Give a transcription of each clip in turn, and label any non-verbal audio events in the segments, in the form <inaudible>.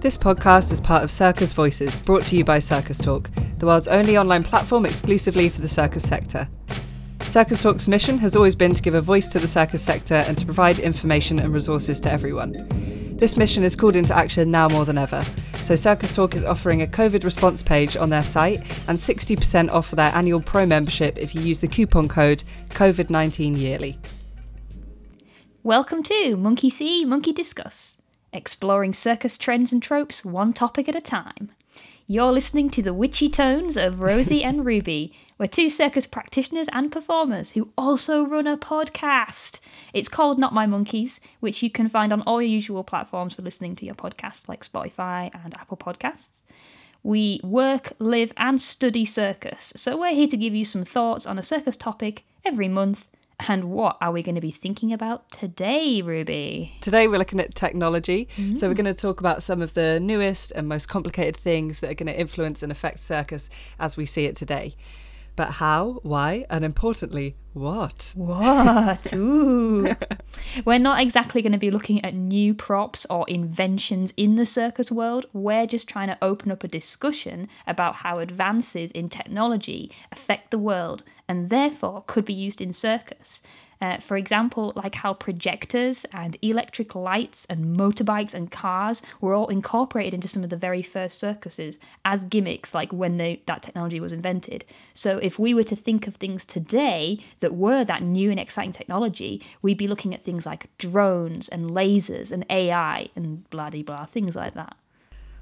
This podcast is part of Circus Voices, brought to you by Circus Talk, the world's only online platform exclusively for the circus sector. Circus Talk's mission has always been to give a voice to the circus sector and to provide information and resources to everyone. This mission is called into action now more than ever. So, Circus Talk is offering a COVID response page on their site and 60% off their annual pro membership if you use the coupon code COVID19 yearly. Welcome to Monkey See, Monkey Discuss exploring circus trends and tropes one topic at a time. You're listening to the witchy tones of Rosie <laughs> and Ruby. We're two circus practitioners and performers who also run a podcast. It's called Not My Monkeys, which you can find on all your usual platforms for listening to your podcasts like Spotify and Apple Podcasts. We work, live, and study circus, so we're here to give you some thoughts on a circus topic every month and what are we going to be thinking about today, Ruby? Today we're looking at technology. Mm-hmm. So we're mm. going to talk about some of the newest and most complicated things that are going to influence and affect circus as we see it today. But how, why, and importantly, what? What? <laughs> Ooh. We're not exactly going to be looking at new props or inventions in the circus world. We're just trying to open up a discussion about how advances in technology affect the world and therefore could be used in circus. Uh, for example, like how projectors and electric lights and motorbikes and cars were all incorporated into some of the very first circuses as gimmicks, like when they, that technology was invented. So, if we were to think of things today that were that new and exciting technology, we'd be looking at things like drones and lasers and AI and blah blah, things like that.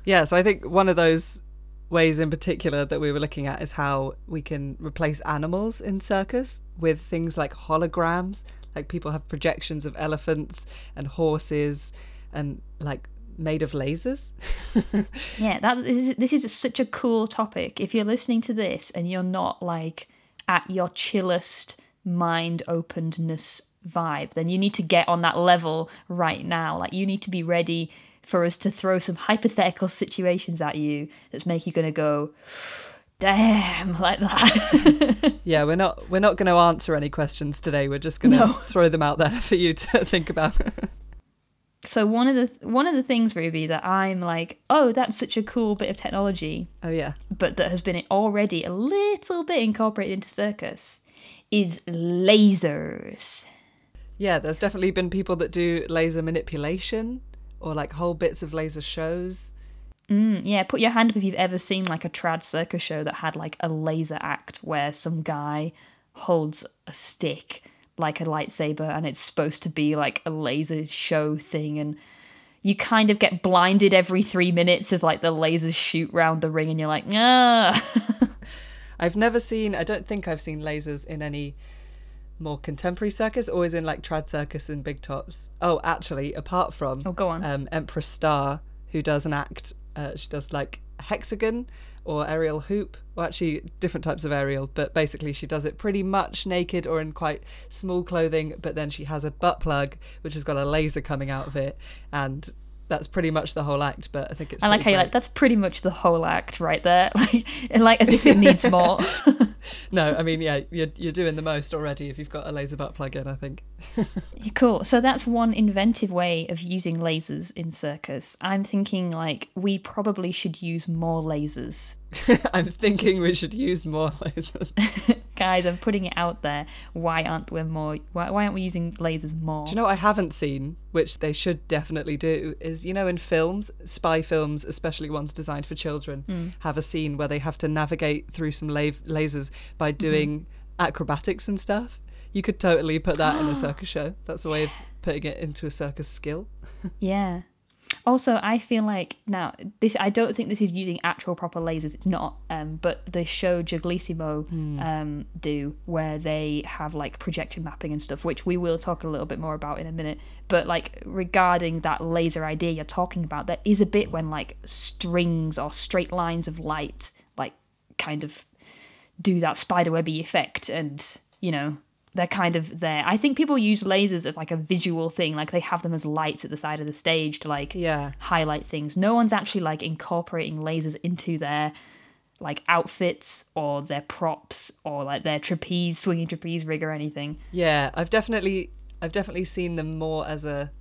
Yeah, so I think one of those ways in particular that we were looking at is how we can replace animals in circus with things like holograms. Like people have projections of elephants and horses and like made of lasers. <laughs> yeah, that is this is such a cool topic. If you're listening to this and you're not like at your chillest mind openedness vibe, then you need to get on that level right now. Like you need to be ready for us to throw some hypothetical situations at you that's make you going to go damn like that. <laughs> Yeah we're not we're not going to answer any questions today. We're just going to no. <laughs> throw them out there for you to <laughs> think about. So one of the one of the things ruby that i'm like oh that's such a cool bit of technology oh yeah. but that has been already a little bit incorporated into circus is lasers. Yeah there's definitely been people that do laser manipulation or like whole bits of laser shows. Mm, yeah, put your hand up if you've ever seen like a trad circus show that had like a laser act where some guy holds a stick like a lightsaber and it's supposed to be like a laser show thing and you kind of get blinded every three minutes as like the lasers shoot round the ring and you're like, ah. <laughs> I've never seen, I don't think I've seen lasers in any more contemporary circus, always in like trad circus and big tops. Oh, actually, apart from oh, go on, um, Empress Stah, who does an act. Uh, she does like hexagon or aerial hoop, or actually different types of aerial, but basically she does it pretty much naked or in quite small clothing. But then she has a butt plug which has got a laser coming out of it, and that's pretty much the whole act. But I think it's. I like how you like that's pretty much the whole act right there, <laughs> like like as if it needs <laughs> more. <laughs> no, I mean yeah, you're you're doing the most already if you've got a laser butt plug in. I think. cool. So that's one inventive way of using lasers in circus. I'm thinking like we probably should use more lasers. <laughs> I'm thinking we should use more lasers <laughs> guys, I'm putting it out there. Why aren't we more? Why, why aren't we using lasers more? Do you know what I haven't seen, which they should definitely do, is you know in films, spy films, especially ones designed for children, mm. have a scene where they have to navigate through some la- lasers by mm-hmm. doing mm-hmm. acrobatics and stuff. You could totally put that in a <gasps> circus show. That's a way of putting it into a circus skill. <laughs> yeah. Also, I feel like now this. I don't think this is using actual proper lasers. It's not. Um, but the show Juglissimo mm. um, do where they have like projection mapping and stuff, which we will talk a little bit more about in a minute. But like regarding that laser idea you're talking about, there is a bit when like strings or straight lines of light like kind of do that spiderwebby effect, and you know they're kind of there. I think people use lasers as like a visual thing, like they have them as lights at the side of the stage to like yeah. highlight things. No one's actually like incorporating lasers into their like outfits or their props or like their trapeze swinging trapeze rig or anything. Yeah, I've definitely I've definitely seen them more as a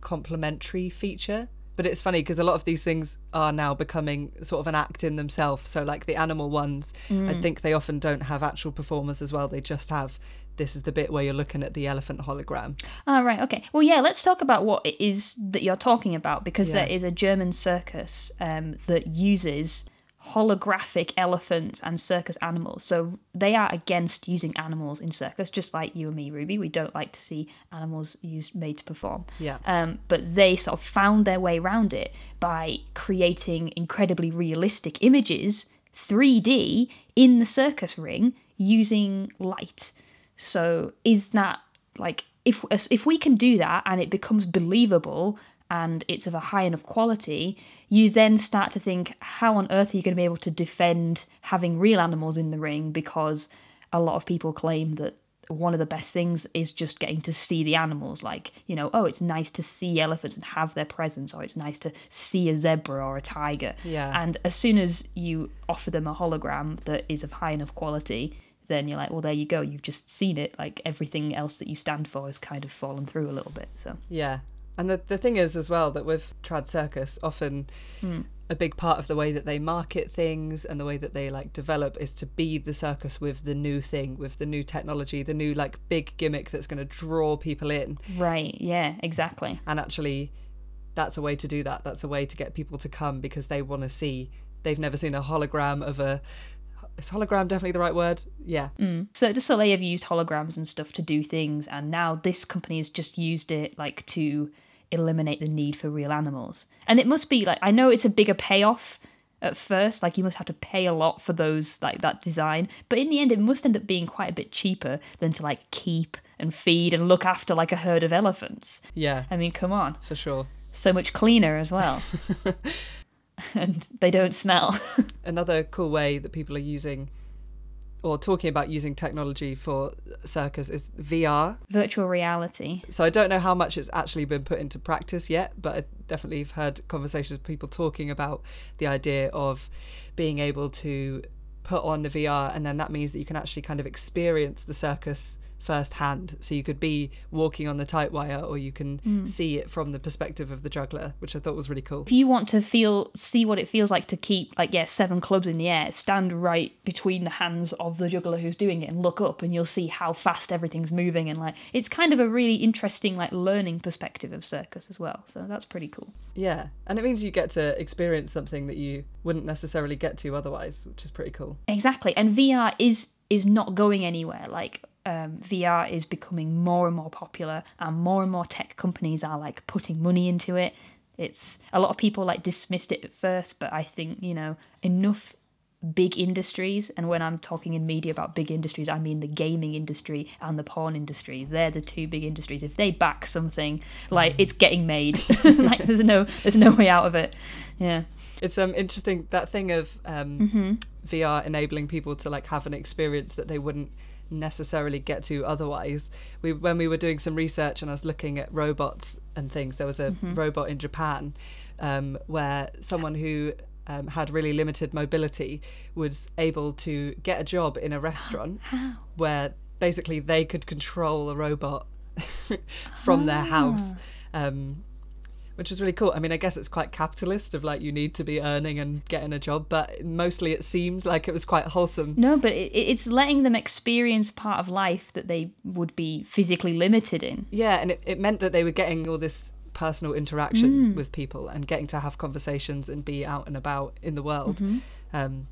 complementary feature But it's funny because a lot of these things are now becoming sort of an act in themselves. So, like the animal ones, I think they often don't have actual performers as well. They just have this is the bit where you're looking at the elephant hologram. Oh, right, okay. Well, yeah, let's talk about what it is that you're talking about because Yeah. there is a German circus um, that uses holographic elephants and circus animals. So they are against using animals in circus, just like you and me, Ruby. We don't like to see animals used made to perform. Yeah. Um, but they sort of found their way around it by creating incredibly realistic images, 3D, in the circus ring using light. So is that like if if we can do that and it becomes believable and it's of a high enough quality, you then start to think how on earth are you going to be able to defend having real animals in the ring because a lot of people claim that one of the best things is just getting to see the animals like you know oh it's nice to see elephants and have their presence or it's nice to see a zebra or a tiger Yeah. and as soon as you offer them a hologram that is of high enough quality then you're like well there you go you've just seen it like everything else that you stand for has kind of fallen through a little bit so Yeah. And the, the thing is, as well, that with Trad Circus, often hmm. a big part of the way that they market things and the way that they like develop is to be the circus with the new thing, with the new technology, the new like big gimmick that's going to draw people in. right yeah exactly And actually, that's a way to do that. That's a way to get people to come because they want to see. They've never seen a hologram of a. Is hologram definitely the right word? Yeah. Hmm. So the Soleil have used holograms and stuff to do things, and now this company has just used it like to eliminate the need for real animals. And it must be like I know it's a bigger payoff at first, like you must have to pay a lot for those like that design, but in the end it must end up being quite a bit cheaper than to like keep and feed and look after like a herd of elephants. Yeah, I mean, come on. for sure. So much cleaner as well. <laughs> and they don't smell. <laughs> another cool way that people are using or talking about using technology for circus is VR. Virtual reality. So I don't know how much it's actually been put into practice yet, but I definitely have heard conversations with people talking about the idea of being able to put on the VR and then that means that you can actually kind of experience the circus firsthand. So you could be walking on the tight wire or you can hmm. see it from the perspective of the juggler, which I thought was really cool. if you want to feel see what it feels like to keep like yeah seven clubs in the air stand right between the hands of the juggler who's doing it and look up and you'll see how fast everything's moving and like it's kind of a really interesting like learning perspective of circus as well so that's pretty cool Yeah, and it means you get to experience something that you wouldn't necessarily get to otherwise, which is pretty cool. exactly and vr is is not going anywhere like um, VR is becoming more and more popular, and more and more tech companies are like putting money into it. It's a lot of people like dismissed it at first, but I think you know enough big industries, and when I'm talking in media about big industries, I mean the gaming industry and the porn industry. They're the two big industries. If they back something, like it's getting made. <laughs> like there's no there's no way out of it. Yeah. It's um interesting that thing of um, VR enabling people to like have an experience that they wouldn't necessarily get to otherwise. We when we were doing some research and I was looking at robots and things, there was a robot in Japan um, where someone who um, had really limited mobility was able to get a job in a restaurant <gasps> where basically they could control a robot <laughs> from their house. Um, which was really cool. I mean, I guess it's quite capitalist of like you need to be earning and getting a job, but mostly it seemed like it was quite wholesome. No, but it, it's letting them experience part of life that they would be physically limited in. Yeah, and it, it meant that they were getting all this personal interaction with people and getting to have conversations and be out and about in the world, um,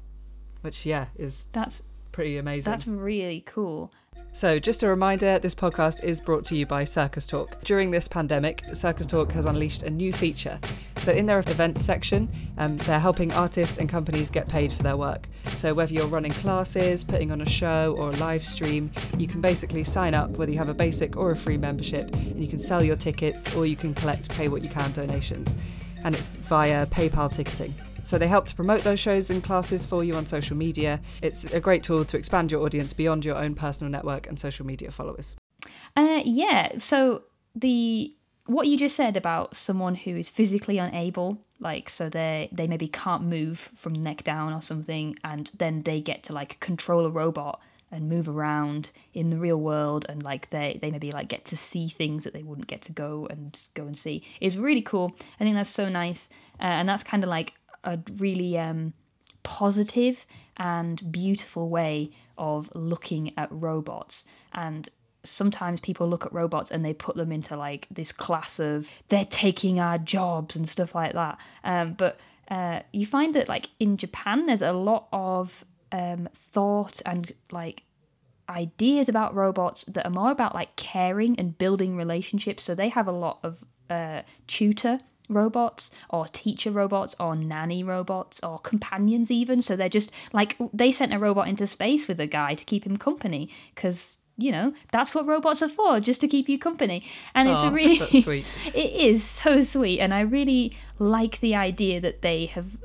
which yeah is That's pretty amazing. that's really cool. So, just a reminder this podcast is brought to you by Circus Talk. During this pandemic, Circus Talk has unleashed a new feature. So, in their events section, um, they're helping artists and companies get paid for their work. So, whether you're running classes, putting on a show, or a live stream, you can basically sign up whether you have a basic or a free membership, and you can sell your tickets or you can collect pay what you can donations. And it's via PayPal ticketing. So they help to promote those shows and classes for you on social media. It's a great tool to expand your audience beyond your own personal network and social media followers. Uh, yeah. So the what you just said about someone who is physically unable, like so they they maybe can't move from neck down or something, and then they get to like control a robot and move around in the real world and like they they maybe like get to see things that they wouldn't get to go and go and see is really cool i think that's so nice uh, and that's kind of like a really um positive and beautiful way of looking at robots. And sometimes people look at robots and they put them into like this class of they're taking our jobs and stuff like that. Um, but uh, you find that like in japan there's a lot of um, thought and like ideas about robots that are more about like caring and building relationships. So they have a lot of uh, tutor robots or teacher robots or nanny robots or companions even so they're just like they sent a robot into space with a guy to keep him company because you know that's what robots are for just to keep you company and it's a really <laughs> that's sweet. <laughs> it is so sweet and i really like the idea that they have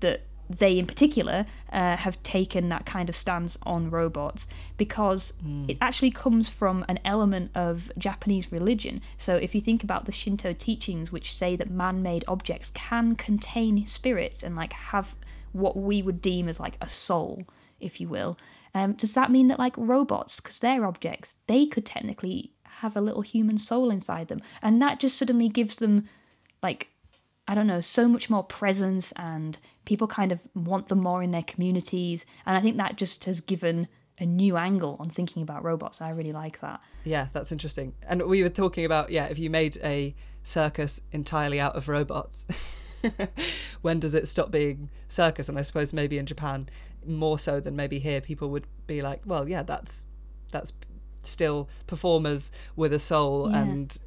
that they in particular uh, have taken that kind of stance on robots because it actually comes from an element of Japanese religion. So if you think about the Shinto teachings, which say that man-made objects can contain spirits and like have what we would deem as like a soul, if you will, um, does that mean that like robots, because they're objects, they could technically have a little human soul inside them, and that just suddenly gives them like I don't know, so much more presence and people kind of want them more in their communities. And I think that just has given a new angle on thinking about robots. I really like that. Yeah, that's interesting. And we were talking about yeah, if you made a circus entirely out of robots, <laughs> when does it stop being circus? And I suppose maybe in Japan more so than maybe here, people would be like, well, yeah, that's that's still performers with a soul Yeah. and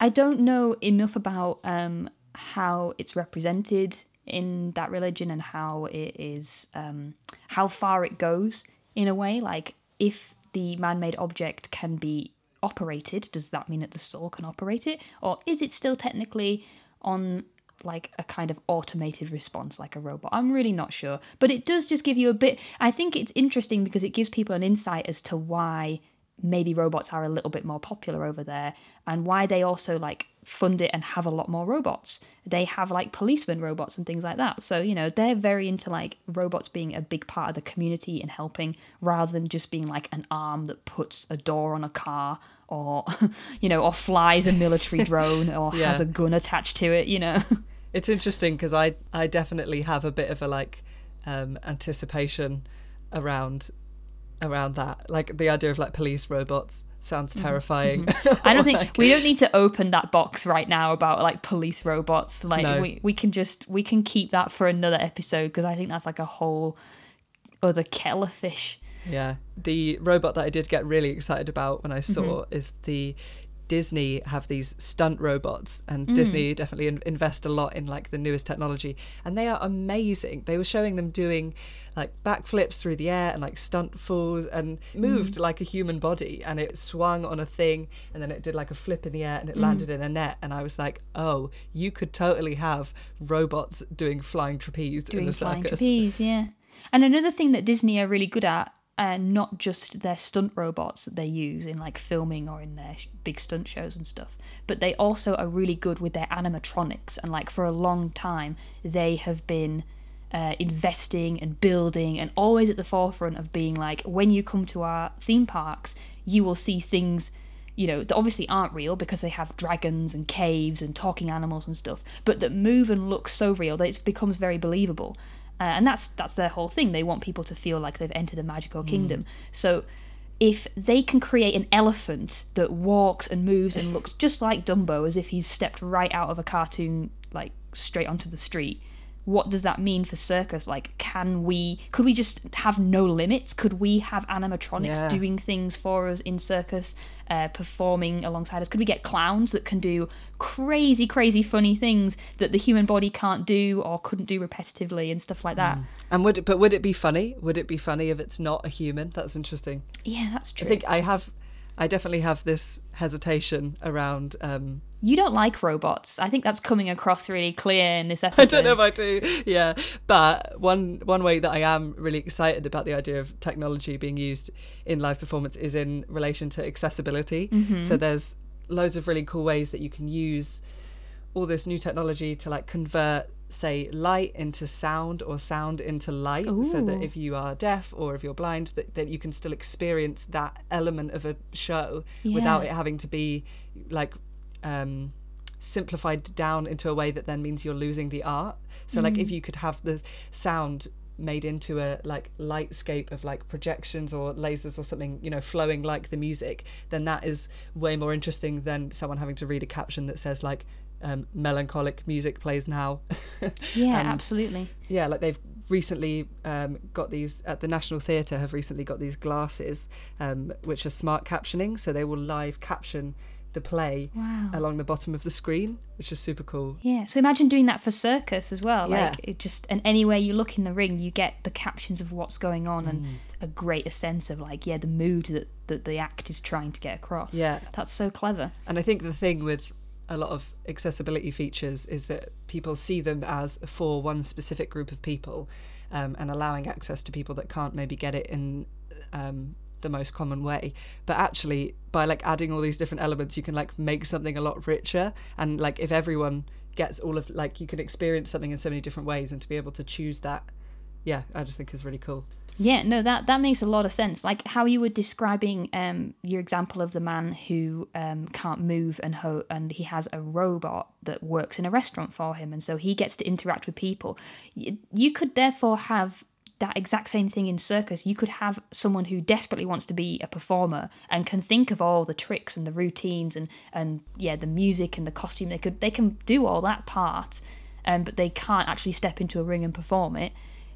I don't know enough about um, how it's represented in that religion and how it is, um, how far it goes in a way. Like, if the man made object can be operated, does that mean that the soul can operate it? Or is it still technically on like a kind of automated response like a robot i'm really not sure but it does just give you a bit i think it's interesting because it gives people an insight as to why maybe robots are a little bit more popular over there and why they also like fund it and have a lot more robots. They have like policeman robots and things like that. So you know they're very into like robots being a big part of the community and helping rather than just being like an arm that puts a door on a car or <laughs> you know or flies a military <laughs> drone or Yeah. has a gun attached to it you know? <laughs> It's interesting because I I definitely have a bit of a like um, anticipation around around that. Like the idea of like police robots sounds terrifying. Mm-hmm. <laughs> I don't think like- we don't need to open that box right now about like police robots. Like No. we we can just we can keep that for another episode because I think that's like a whole other kettle of fish. Yeah. The robot that I did get really excited about when I saw Mm-hmm. is the Disney have these stunt robots Mm. and Disney definitely in- invest a lot in like the newest technology and they are amazing. They were showing them doing like backflips through the air and like stunt falls and moved Mm. like a human body and it swung on a thing and then it did like a flip in the air and it landed in a net and I was like, "Oh, you could totally have robots doing flying trapeze in doing a flying circus." trapeze, yeah. And another thing that Disney are really good at, uh, not just their stunt robots that they use in like filming or in their sh- big stunt shows and stuff, but they also are really good with their animatronics. And like for a long time, they have been uh, investing and building and always at the forefront of being like, when you come to our theme parks, you will see things you know, that obviously aren't real because they have dragons and caves and talking animals and stuff, but that move and look so real that it becomes very believable. Uh, and that's that's their whole thing. They want people to feel like they've entered a magical kingdom. So if they can create an elephant that walks and moves and looks just like Dumbo as if he's stepped right out of a cartoon like straight onto the street, what does that mean for circus? Like, can we, could we just have no limits? Could we have animatronics Yeah. doing things for us in circus, uh, performing alongside us? Could we get clowns that can do crazy, crazy funny things that the human body can't do or couldn't do repetitively and stuff like that? And would it, but would it be funny? Would it be funny if it's not a human? That's interesting. Yeah, that's true. I think I have, I definitely have this hesitation around. Um, you don't like robots. I think that's coming across really clear in this episode. <laughs> I don't know if I do. Yeah, but one one way that I am really excited about the idea of technology being used in live performance is in relation to accessibility. Mm-hmm. So there's loads of really cool ways that you can use all this new technology to like convert say light into sound or sound into light so that if you are deaf or if you're blind that, that you can still experience that element of a show without it having to be like um simplified down into a way that then means you're losing the art so like Mm. if you could have the sound made into a like lightscape of like projections or lasers or something you know flowing like the music then that is way more interesting than someone having to read a caption that says like um, melancholic music plays now <laughs> Yeah, And- absolutely. yeah like they've recently um, got these at the national theatre have recently got these glasses um, which are smart captioning so they will live caption the play Wow. along the bottom of the screen which is super cool Yeah, so imagine doing that for circus as well. Yeah. Like it just and anywhere you look in the ring, you get the captions of what's going on Mm. and a greater sense of like yeah, the mood that that the act is trying to get across. Yeah. that's so clever. And I think the thing with a lot of accessibility features is that people see them as for one specific group of people um, and allowing access to people that can't maybe get it in um, the most common way. But actually, by like adding all these different elements, you can like make something a lot richer. And like if everyone gets all of like you can experience something in so many different ways and to be able to choose that, yeah, I just think is really cool. Yeah, no, that that makes a lot of sense. Like how you were describing um, your example of the man who um, can't move and ho- and he has a robot that works in a restaurant for him, and so he gets to interact with people. Y- You could therefore have that exact same thing in circus. You could have someone who desperately wants to be a performer and can think of all the tricks and the routines and and yeah, the music and the costume. They could they can do all that part, um, but they can't actually step into a ring and perform it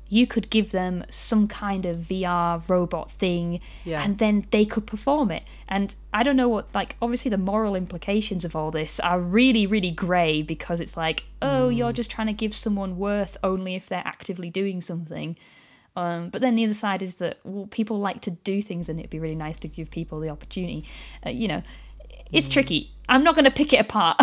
you could give them some kind of VR robot thing Yeah. and then they could perform it. And I don't know what, like, obviously the moral implications of all this are really, really grey because it's like, oh, you're just trying to give someone worth only if they're actively doing something. Um, but then the other side is that well, people like to do things and it'd be really nice to give people the opportunity. Uh, you know, it's tricky. I'm not going to pick it apart.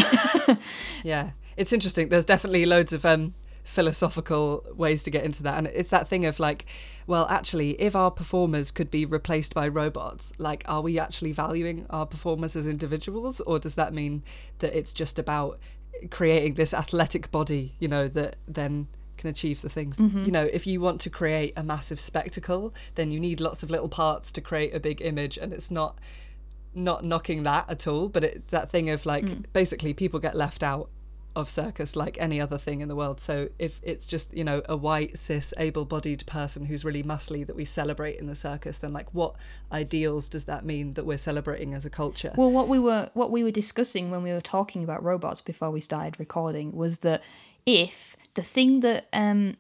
<laughs> Yeah, it's interesting. There's definitely loads of um, philosophical ways to get into that, and it's that thing of like, well, actually, if our performers could be replaced by robots, like, are we actually valuing our performers as individuals, or does that mean that it's just about creating this athletic body, you know, that then can achieve the things. Mm-hmm. You know, if you want to create a massive spectacle, then you need lots of little parts to create a big image, and it's not not knocking that at all, but it's that thing of like mm. basically people get left out of circus like any other thing in the world. So if it's just, you know, a white, cis, able bodied person who's really muscly that we celebrate in the circus, then like what ideals does that mean that we're celebrating as a culture? Well, what we were what we were discussing when we were talking about robots before we started recording was that if the thing that um,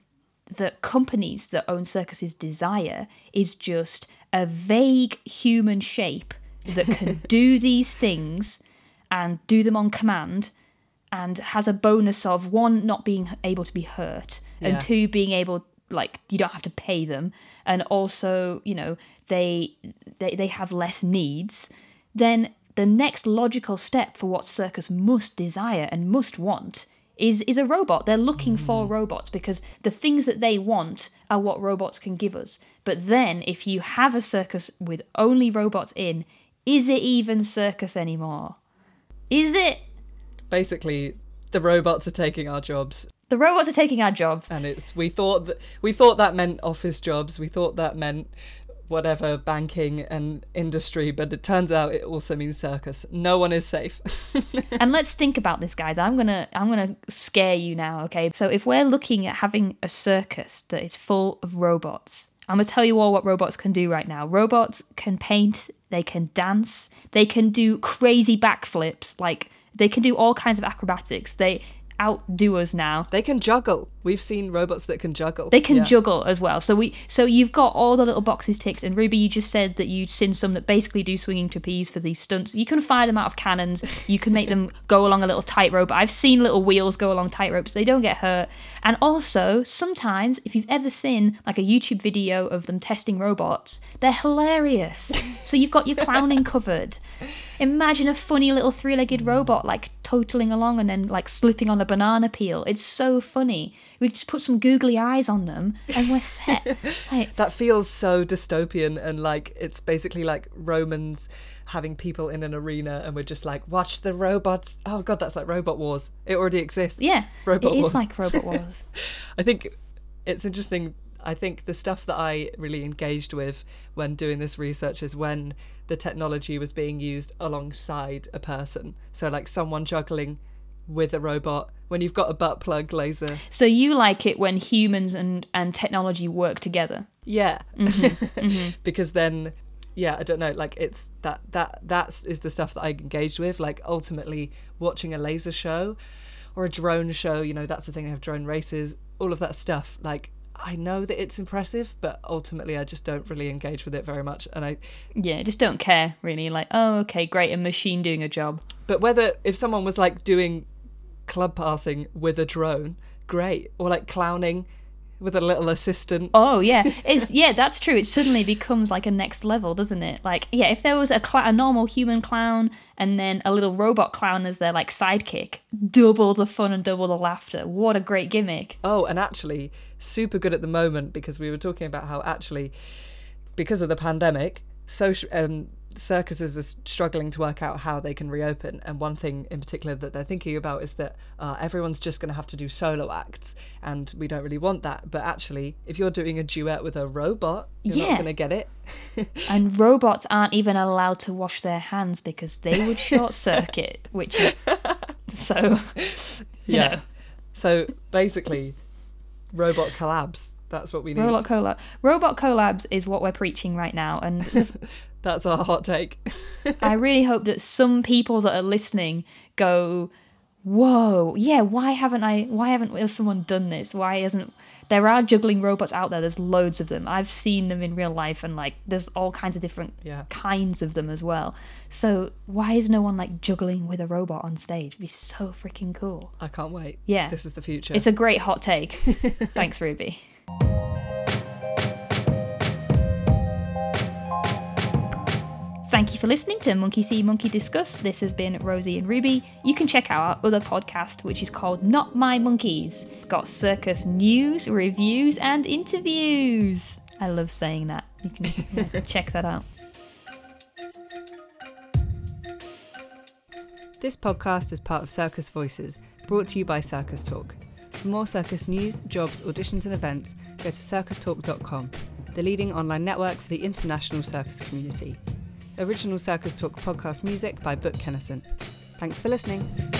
that companies that own circuses desire is just a vague human shape that can <laughs> do these things and do them on command and has a bonus of one not being able to be hurt and Yeah. two being able like you don't have to pay them and also you know they they, they have less needs then the next logical step for what circus must desire and must want is is a robot. They're looking for mm. robots because the things that they want are what robots can give us. But then if you have a circus with only robots in is it even circus anymore? Is it Basically, the robots are taking our jobs. The robots are taking our jobs. And it's we thought that we thought that meant office jobs. We thought that meant whatever banking and industry but it turns out it also means circus. No one is safe. <laughs> And let's think about this guys. I'm gonna i'm gonna scare you now okay? So if we're looking at having a circus that is full of robots i'm gonna tell you all what robots can do right now. Robots can paint they can dance they can do crazy backflips like they can do all kinds of acrobatics. They outdo us now. They can juggle we've seen robots that can juggle they can Yeah. juggle as well. So we so you've got all the little boxes ticked. And Ruby, you just said that you'd seen some that basically do swinging trapeze for these stunts. You can fire them out of cannons. You can make them <laughs> go along a little tightrope. I've seen little wheels go along tightropes. They don't get hurt. And also sometimes, if you've ever seen like a YouTube video of them testing robots, they're hilarious. so you've got your clowning <laughs> covered. Imagine a funny little three-legged robot like totaling along and then like slipping on a banana peel. It's so funny. We just put some googly eyes on them and we're set. <laughs> like, That feels so dystopian and like it's basically like Romans having people in an arena and we're just like, watch the robots. Oh god, that's like Robot Wars. It already exists. yeah, Robot it is Wars. like Robot <laughs> Wars. I think it's interesting. I think the stuff that I really engaged with when doing this research is when the technology was being used alongside a person. So, like someone juggling with a robot, when you've got a butt plug laser. so you like it when humans and, and technology work together. Yeah. Mm-hmm. Mm-hmm. <laughs> because then yeah, I don't know, like it's that that that's is the stuff that I engaged with. Like ultimately watching a laser show or a drone show, you know, that's the thing, they have drone races, all of that stuff. Like I know that it's impressive, but ultimately I just don't really engage with it very much. And I Yeah, just don't care really. Like, oh, okay, great, a machine doing a job. but whether if someone was like doing club passing with a drone, great. Or like clowning with a little assistant. Oh yeah, <laughs> it's yeah, that's true. It suddenly becomes like a next level, doesn't it? Like yeah, if there was a, cl- a normal human clown and then a little robot clown as their like sidekick, double the fun and double the laughter. What a great gimmick! Oh, and actually, super good at the moment because we were talking about how actually, because of the pandemic, social um, circuses are struggling to work out how they can reopen. And one thing in particular that they're thinking about is that uh, everyone's just going to have to do solo acts, and we don't really want that. But actually, if you're doing a duet with a robot, you're not Yeah. going to get it. <laughs> And robots aren't even allowed to wash their hands because they would short <laughs> circuit, which is <laughs> so. Yeah. know. So basically, robot collabs. That's what we need. Robot collab. Robot collabs is what we're preaching right now, and <laughs> That's our hot take. <laughs> I really hope that some people that are listening go, "Whoa, yeah, why haven't I? Why haven't someone done this? Why isn't there are juggling robots out there? There's loads of them. I've seen them in real life, and like there's all kinds of different Yeah. kinds of them as well. So why is no one like juggling with a robot on stage? It'd be so freaking cool. I can't wait. Yeah. This is the future. It's a great hot take. <laughs> Thanks, Ruby. Thank you for listening to Monkey See, Monkey Discuss. This has been Rosie and Ruby. You can check out our other podcast, which is called Not My Monkeys. It's got circus news, reviews, and interviews. I love saying that. You can yeah, <laughs> check that out. This podcast is part of Circus Voices, brought to you by Circus Talk. For more circus news, jobs, auditions, and events, go to circustalk.com, the leading online network for the international circus community. Original Circus Talk podcast music by Book Kennison. Thanks for listening.